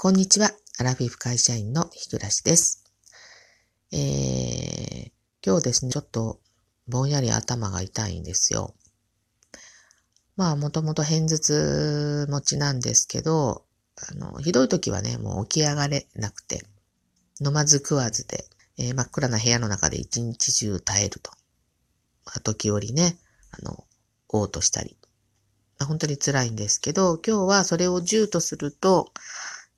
こんにちは。アラフィフ会社員の日暮です。えー、今日ですね、ちょっとぼんやり頭が痛いんですよ。まあ、もともと偏頭痛持ちなんですけど、あの、ひどい時はね、もう起き上がれなくて、飲まず食わずで、えー、真っ暗な部屋の中で一日中耐えると。まあ、時折ね、あの、嘔吐したり。ま、本当に辛いんですけど、今日はそれを10とすると、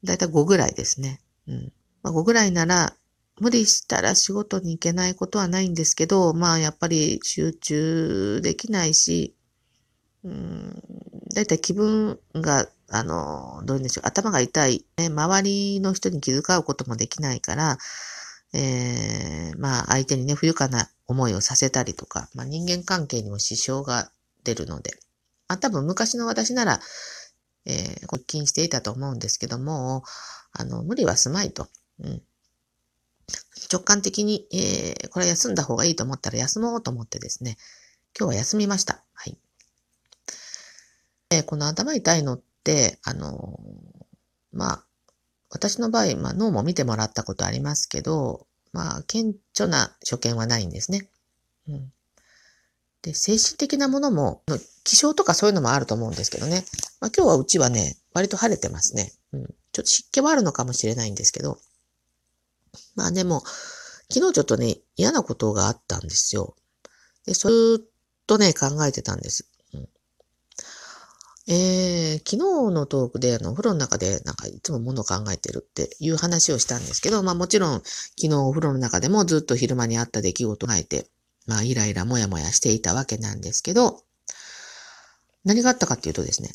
だいたい5ぐらいですね。うん。まあ、5ぐらいなら、無理したら仕事に行けないことはないんですけど、まあやっぱり集中できないし、うん、だいたい気分が、あの、どういうんでしょう、頭が痛い、ね、周りの人に気遣うこともできないから、えー、まあ相手にね、不愉快な思いをさせたりとか、まあ人間関係にも支障が出るので、まあ多分昔の私なら、えー、発勤していたと思うんですけども、あの、無理はすまいと。うん、直感的に、えー、これ休んだ方がいいと思ったら休もうと思ってですね、今日は休みました。はい。えー、この頭痛いのって、あのまあ、私の場合、まあ、脳も見てもらったことありますけど、まあ、顕著な所見はないんですね。うん。で、精神的なものも、気象とかそういうのもあると思うんですけどね。まあ今日はうちはね、割と晴れてますね。うん。ちょっと湿気はあるのかもしれないんですけど。まあでも、昨日ちょっとね、嫌なことがあったんですよ。で、そずっとね、考えてたんです。うん、えー、昨日のトークで、あの、お風呂の中で、なんかいつも物を考えてるっていう話をしたんですけど、まあもちろん、昨日お風呂の中でもずっと昼間にあった出来事がいて、まあ、イライラもやもやしていたわけなんですけど、何があったかっていうとですね、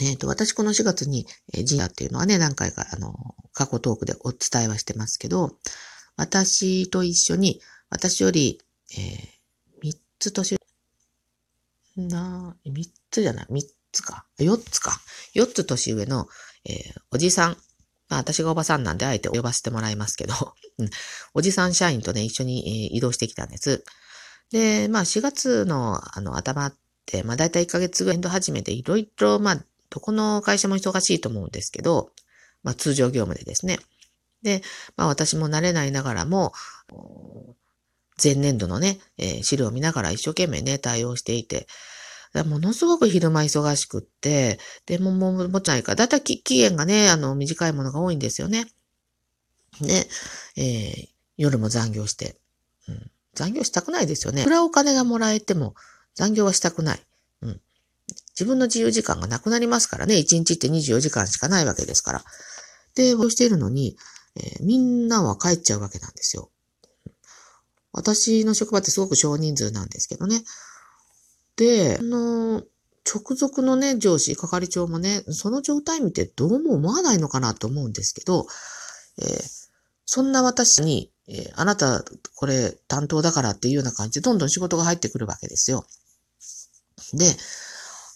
えっ、ー、と、私この4月に、えー、ジアっていうのはね、何回か、あの、過去トークでお伝えはしてますけど、私と一緒に、私より、えー、3つ年、な、3つじゃない、3つか、4つか、4つ年上の、えー、おじさんまあ私がおばさんなんであえて呼ばせてもらいますけど、おじさん社員とね、一緒に、移動してきたんです。で、まあ4月のあの頭って、まあ大体1ヶ月ぐらいの始めていろいろ、まあどこの会社も忙しいと思うんですけど、まあ通常業務でですね。で、まあ私も慣れないながらも、前年度のね、えー、資料を見ながら一生懸命ね、対応していて、ものすごく昼間忙しくって、でもももちないか、だいたい期限がね、あの、短いものが多いんですよね。で、えー、夜も残業して、うん。残業したくないですよね。いくらお金がもらえても残業はしたくない。うん。自分の自由時間がなくなりますからね。1日って24時間しかないわけですから。で、そうしているのに、えー、みんなは帰っちゃうわけなんですよ。私の職場ってすごく少人数なんですけどね。で、あの、直属のね、上司、係長もね、その状態見てどうも思わないのかなと思うんですけど、えー、そんな私に、えー、あなた、これ担当だからっていうような感じで、どんどん仕事が入ってくるわけですよ。で、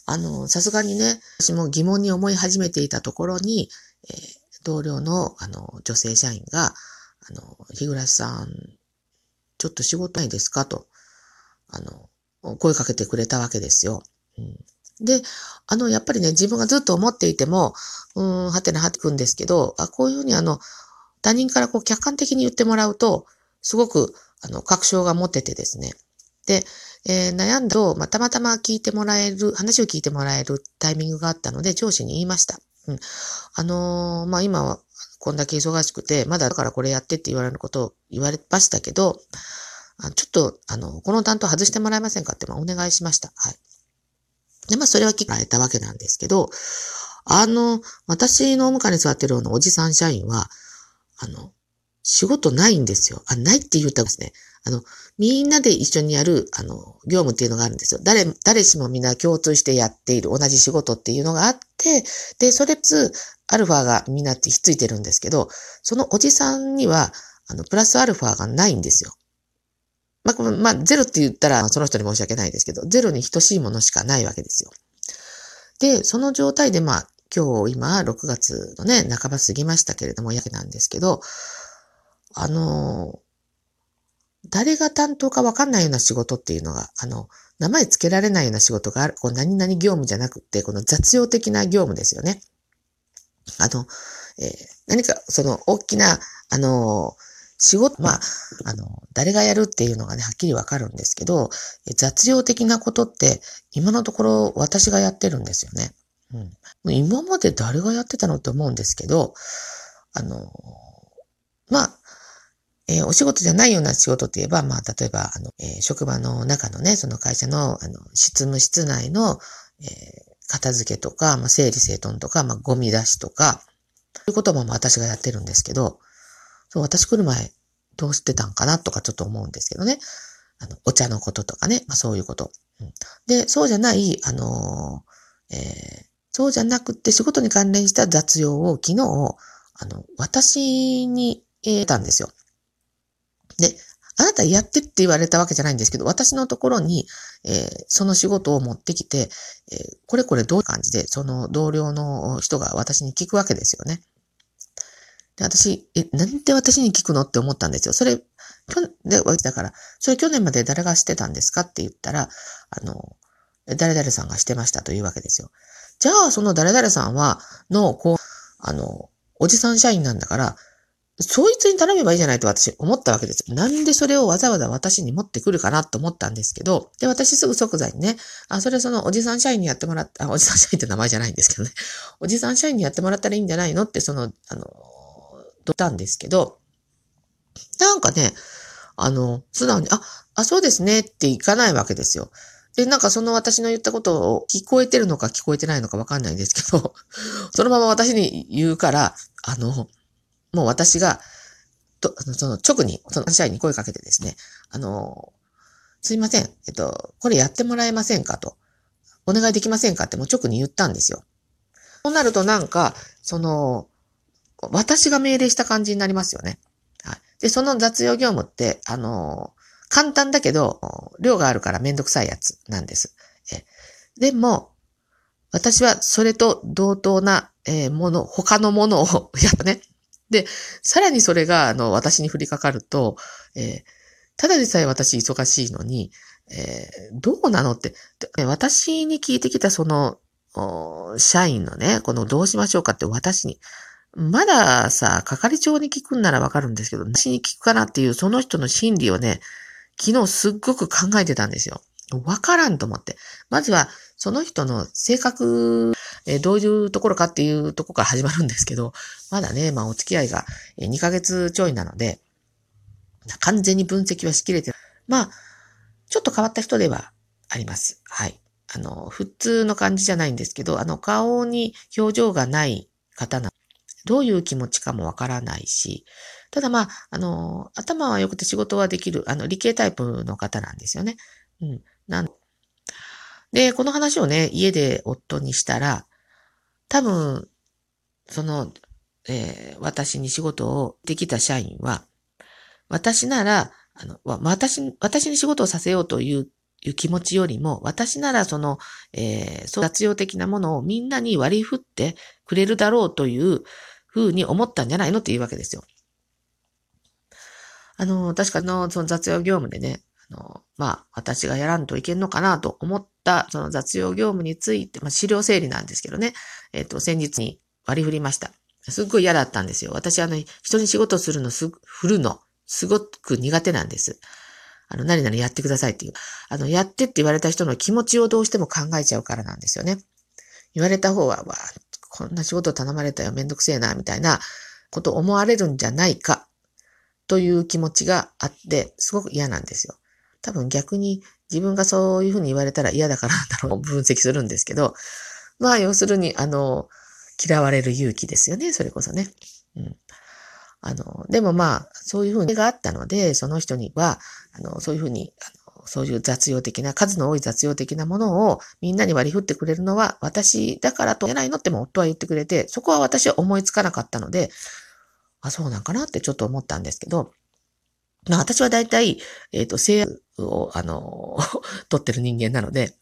あの、さすがにね、私も疑問に思い始めていたところに、えー、同僚の、あの、女性社員が、あの、日暮さん、ちょっと仕事ないですかと、あの、声かけてくれたわけですよ。うん、で、あの、やっぱりね、自分がずっと思っていても、うん、はてなはてくんですけど、あこういうふうにあの、他人からこう客観的に言ってもらうと、すごく、あの、確証が持っててですね。で、えー、悩んだと、まあ、たまたま聞いてもらえる、話を聞いてもらえるタイミングがあったので、上司に言いました。うん。あのー、まあ、今は、こんだけ忙しくて、まだだからこれやってって言われることを言われましたけど、あちょっと、あの、この担当外してもらえませんかって、まあ、お願いしました。はい。で、まあ、それは聞かれたわけなんですけど、あの、私のお迎えに座ってるようなおじさん社員は、あの、仕事ないんですよ。あ、ないって言ったんですね。あの、みんなで一緒にやる、あの、業務っていうのがあるんですよ。誰、誰しもみんな共通してやっている同じ仕事っていうのがあって、で、それつ、アルファがみんなってひっついてるんですけど、そのおじさんには、あの、プラスアルファがないんですよ。まあ、まあ、ゼロって言ったらその人に申し訳ないですけど、ゼロに等しいものしかないわけですよ。で、その状態で、まあ、今日今、6月のね、半ば過ぎましたけれども、やけなんですけど、あの、誰が担当かわかんないような仕事っていうのが、あの、名前つけられないような仕事がある。こう何々業務じゃなくて、この雑用的な業務ですよね。あの、えー、何かその大きな、あの仕事、まあ、あの、誰がやるっていうのがね、はっきりわかるんですけど、雑用的なことって、今のところ私がやってるんですよね。うん。今まで誰がやってたのって思うんですけど、あの、まあ、えー、お仕事じゃないような仕事って言えば、まあ、例えば、あの、えー、職場の中のね、その会社の、あの、執務室内の、えー、片付けとか、まあ、整理整頓とか、まあ、ゴミ出しとか、そういうことも私がやってるんですけど、そう、私来る前、どうしてたんかなとかちょっと思うんですけどね。あの、お茶のこととかね、まあ、そういうこと。うん、で、そうじゃない、あのえー、そうじゃなくて仕事に関連した雑用を昨日、あの、私に、えー、たんですよ。で、あなたやってって言われたわけじゃないんですけど、私のところに、えー、その仕事を持ってきて、えー、これこれどういう感じで、その同僚の人が私に聞くわけですよね。で、私、え、なんで私に聞くのって思ったんですよ。それ、去年、で、だから、それ去年まで誰がしてたんですかって言ったら、あの、誰々さんがしてましたというわけですよ。じゃあ、その誰々さんは、の、こう、あの、おじさん社員なんだから、そいつに頼めばいいじゃないと私思ったわけですよ。なんでそれをわざわざ私に持ってくるかなと思ったんですけど、で、私すぐ即座にね、あ、それそのおじさん社員にやってもらった、あ、おじさん社員って名前じゃないんですけどね、おじさん社員にやってもらったらいいんじゃないのって、その、あの、どったんですけど、なんかね、あの、素直に、あ、あ、そうですねっていかないわけですよ。で、なんかその私の言ったことを聞こえてるのか聞こえてないのかわかんないんですけど、そのまま私に言うから、あの、もう私が、と、その直に、その社員に声かけてですね、あの、すいません、えっと、これやってもらえませんかと。お願いできませんかってもう直に言ったんですよ。そうなるとなんか、その、私が命令した感じになりますよね。はい。で、その雑用業務って、あの、簡単だけど、量があるからめんどくさいやつなんです。えでも、私はそれと同等な、えー、もの、他のものを やっぱね、で、さらにそれが、あの、私に降りかかると、えー、ただでさえ私忙しいのに、えー、どうなのって、私に聞いてきたその、社員のね、このどうしましょうかって私に、まださ、係長に聞くんならわかるんですけど、私に聞くかなっていうその人の心理をね、昨日すっごく考えてたんですよ。わからんと思って。まずは、その人の性格、えー、どういうところかっていうとこから始まるんですけど、まだね、まあお付き合いが2ヶ月ちょいなので、完全に分析はしきれて、まあ、ちょっと変わった人ではあります。はい。あの、普通の感じじゃないんですけど、あの、顔に表情がない方な、どういう気持ちかもわからないし、ただまあ、あの、頭は良くて仕事はできる、あの、理系タイプの方なんですよね。うん。なんで、この話をね、家で夫にしたら、多分、その、えー、私に仕事をできた社員は、私なら、あの、私、私に仕事をさせようといういう気持ちよりも、私ならその、えー、そう雑用的なものをみんなに割り振ってくれるだろうというふうに思ったんじゃないのっていうわけですよ。あの、確かの、その雑用業務でね、あの、まあ、私がやらんといけんのかなと思った、その雑用業務について、まあ、資料整理なんですけどね、えっ、ー、と、先日に割り振りました。すっごい嫌だったんですよ。私、あの、人に仕事するのす、振るの、すごく苦手なんです。あの、何々やってくださいっていう。あの、やってって言われた人の気持ちをどうしても考えちゃうからなんですよね。言われた方は、わこんな仕事頼まれたよ、めんどくせえな、みたいなこと思われるんじゃないか、という気持ちがあって、すごく嫌なんですよ。多分逆に自分がそういうふうに言われたら嫌だからだろう分析するんですけど、まあ要するに、あの、嫌われる勇気ですよね、それこそね。うん。あの、でもまあ、そういうふうにがあったので、その人には、あの、そういうふうに、そういう雑用的な、数の多い雑用的なものをみんなに割り振ってくれるのは私だからとじゃないのっても夫は言ってくれて、そこは私は思いつかなかったので、あ、そうなんかなってちょっと思ったんですけど、まあ私は大体、えっ、ー、と、制約を、あの、取ってる人間なので、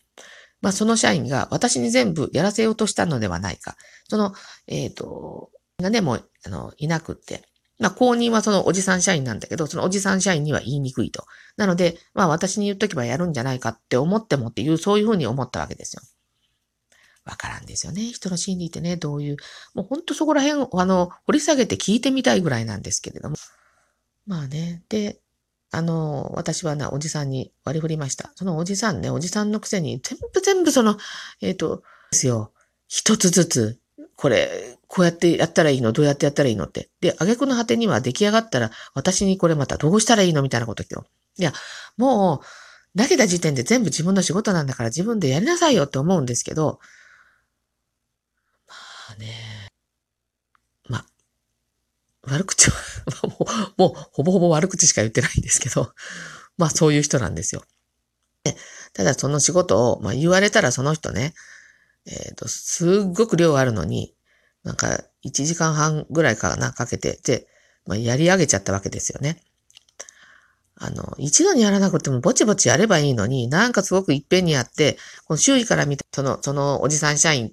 まあその社員が私に全部やらせようとしたのではないか。その、えっ、ー、と、がね、もう、あの、いなくって。まあ公認はそのおじさん社員なんだけど、そのおじさん社員には言いにくいと。なので、まあ私に言っとけばやるんじゃないかって思ってもっていう、そういうふうに思ったわけですよ。わからんですよね。人の心理ってね、どういう、もうほんとそこら辺、あの、掘り下げて聞いてみたいぐらいなんですけれども。まあね、で、あの、私はな、おじさんに割り振りました。そのおじさんね、おじさんのくせに、全部全部その、えっ、ー、と、ですよ。一つずつ、これ、こうやってやったらいいの？どうやってやったらいいのって。で、挙句の果てには出来上がったら、私にこれまたどうしたらいいの？みたいなこと今日。いや、もう、投げた時点で全部自分の仕事なんだから自分でやりなさいよって思うんですけど、まあね、まあ、悪口は もう、もう、ほぼほぼ悪口しか言ってないんですけど、まあそういう人なんですよ。ただその仕事を、まあ言われたらその人ね、えっ、ー、と、すっごく量あるのに、なんか1時間半ぐらいかな、かけて、で、まあ、やり上げちゃったわけですよね。あの、一度にやらなくてもぼちぼちやればいいのに、なんかすごくいっぺんにやって、この周囲から見た、その、そのおじさん社員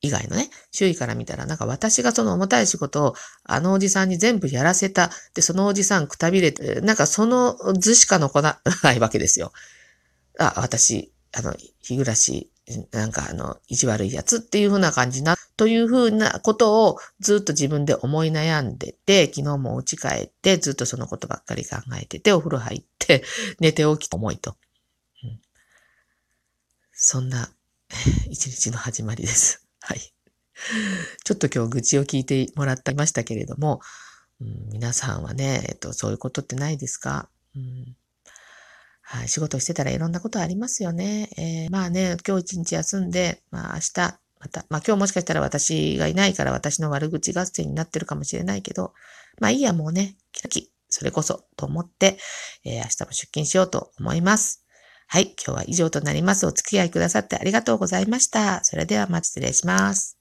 以外のね、周囲から見たら、なんか私がその重たい仕事をあのおじさんに全部やらせた。で、そのおじさんくたびれて、なんかその図しか残らないわけですよ。あ、私、あの、日暮らし、なんかあの、意地悪いやつっていうふうな感じな、というふうなことをずっと自分で思い悩んでて、昨日もお家帰ってずっとそのことばっかり考えてて、お風呂入って、寝て起きた思いと。うん、そんな、一日の始まりです。はい。ちょっと今日愚痴を聞いてもらってましたけれども、うん、皆さんはね、えっと、そういうことってないですか、うんはい、仕事してたらいろんなことありますよね。えー、まあね、今日一日休んで、まあ明日、また、まあ今日もしかしたら私がいないから私の悪口合戦になってるかもしれないけど、まあいいや、もうね、きらき、それこそと思って、えー、明日も出勤しようと思います。はい、今日は以上となります。お付き合いくださってありがとうございました。それではまた失礼します。